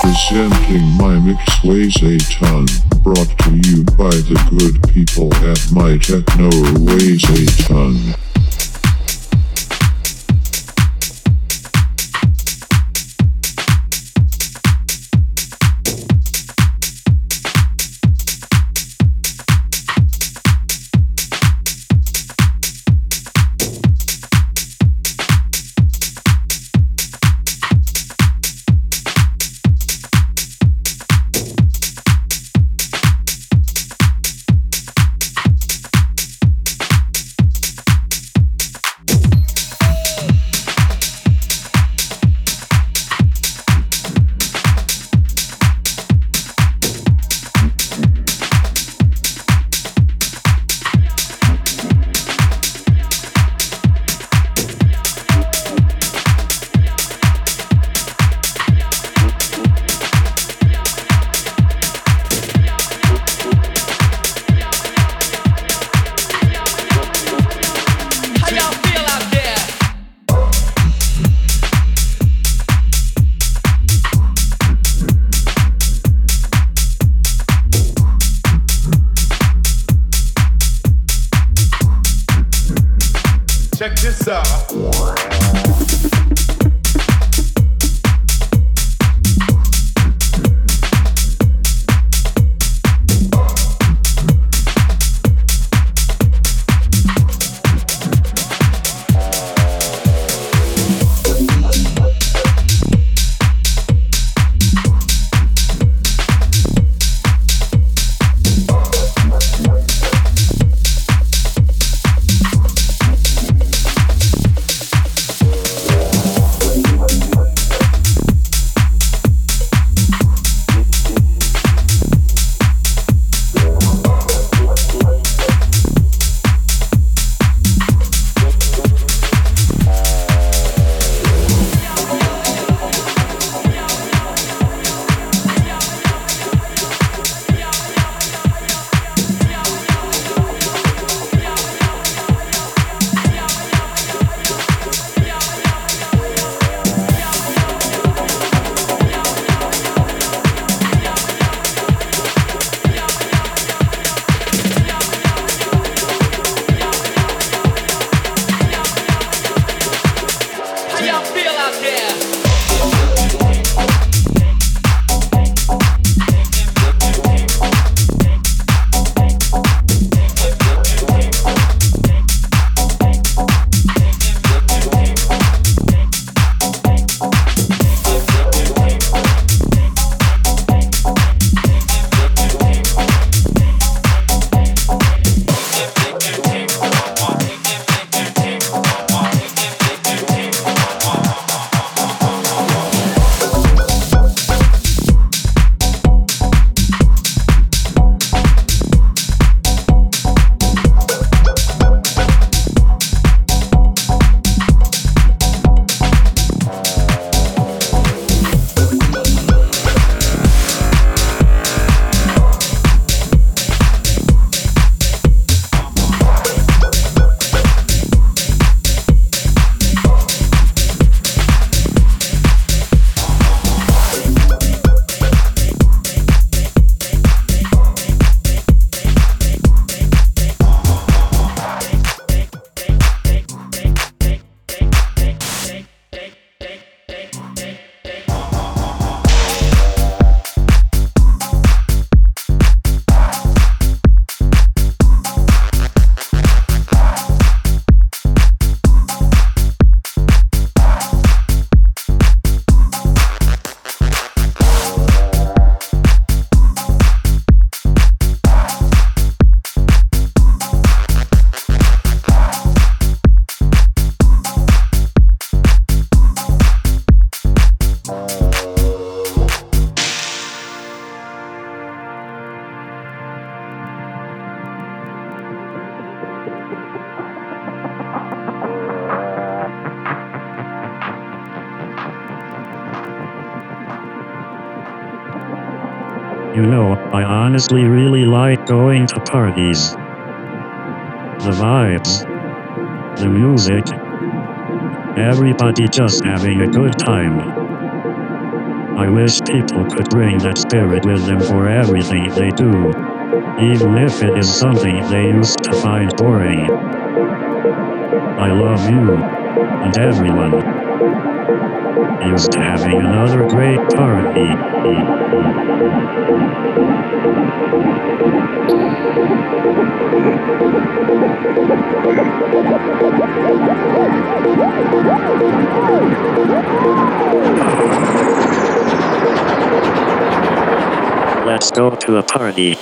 Presenting my mix weighs a ton. Brought to you by the good people at my techno weighs a ton. Honestly really like going to parties. The vibes. The music. Everybody just having a good time. I wish people could bring that spirit with them for everything they do, even if it is something they used to find boring. I love you and everyone. Here's to having another great party. Let's go to a party.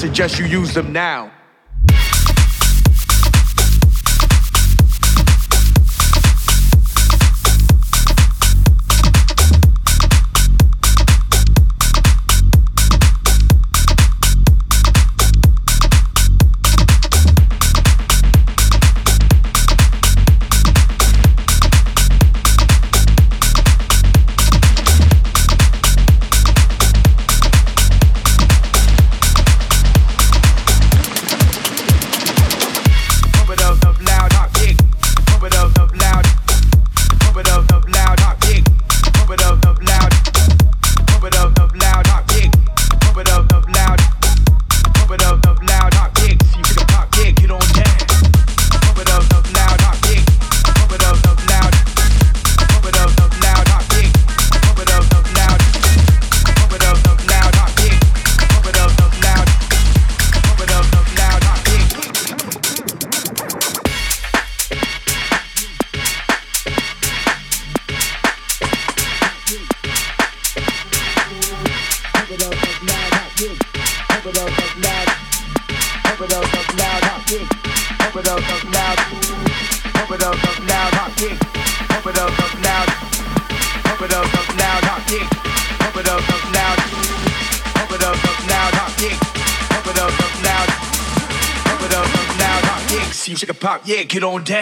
Suggest you use them now. Yeah, get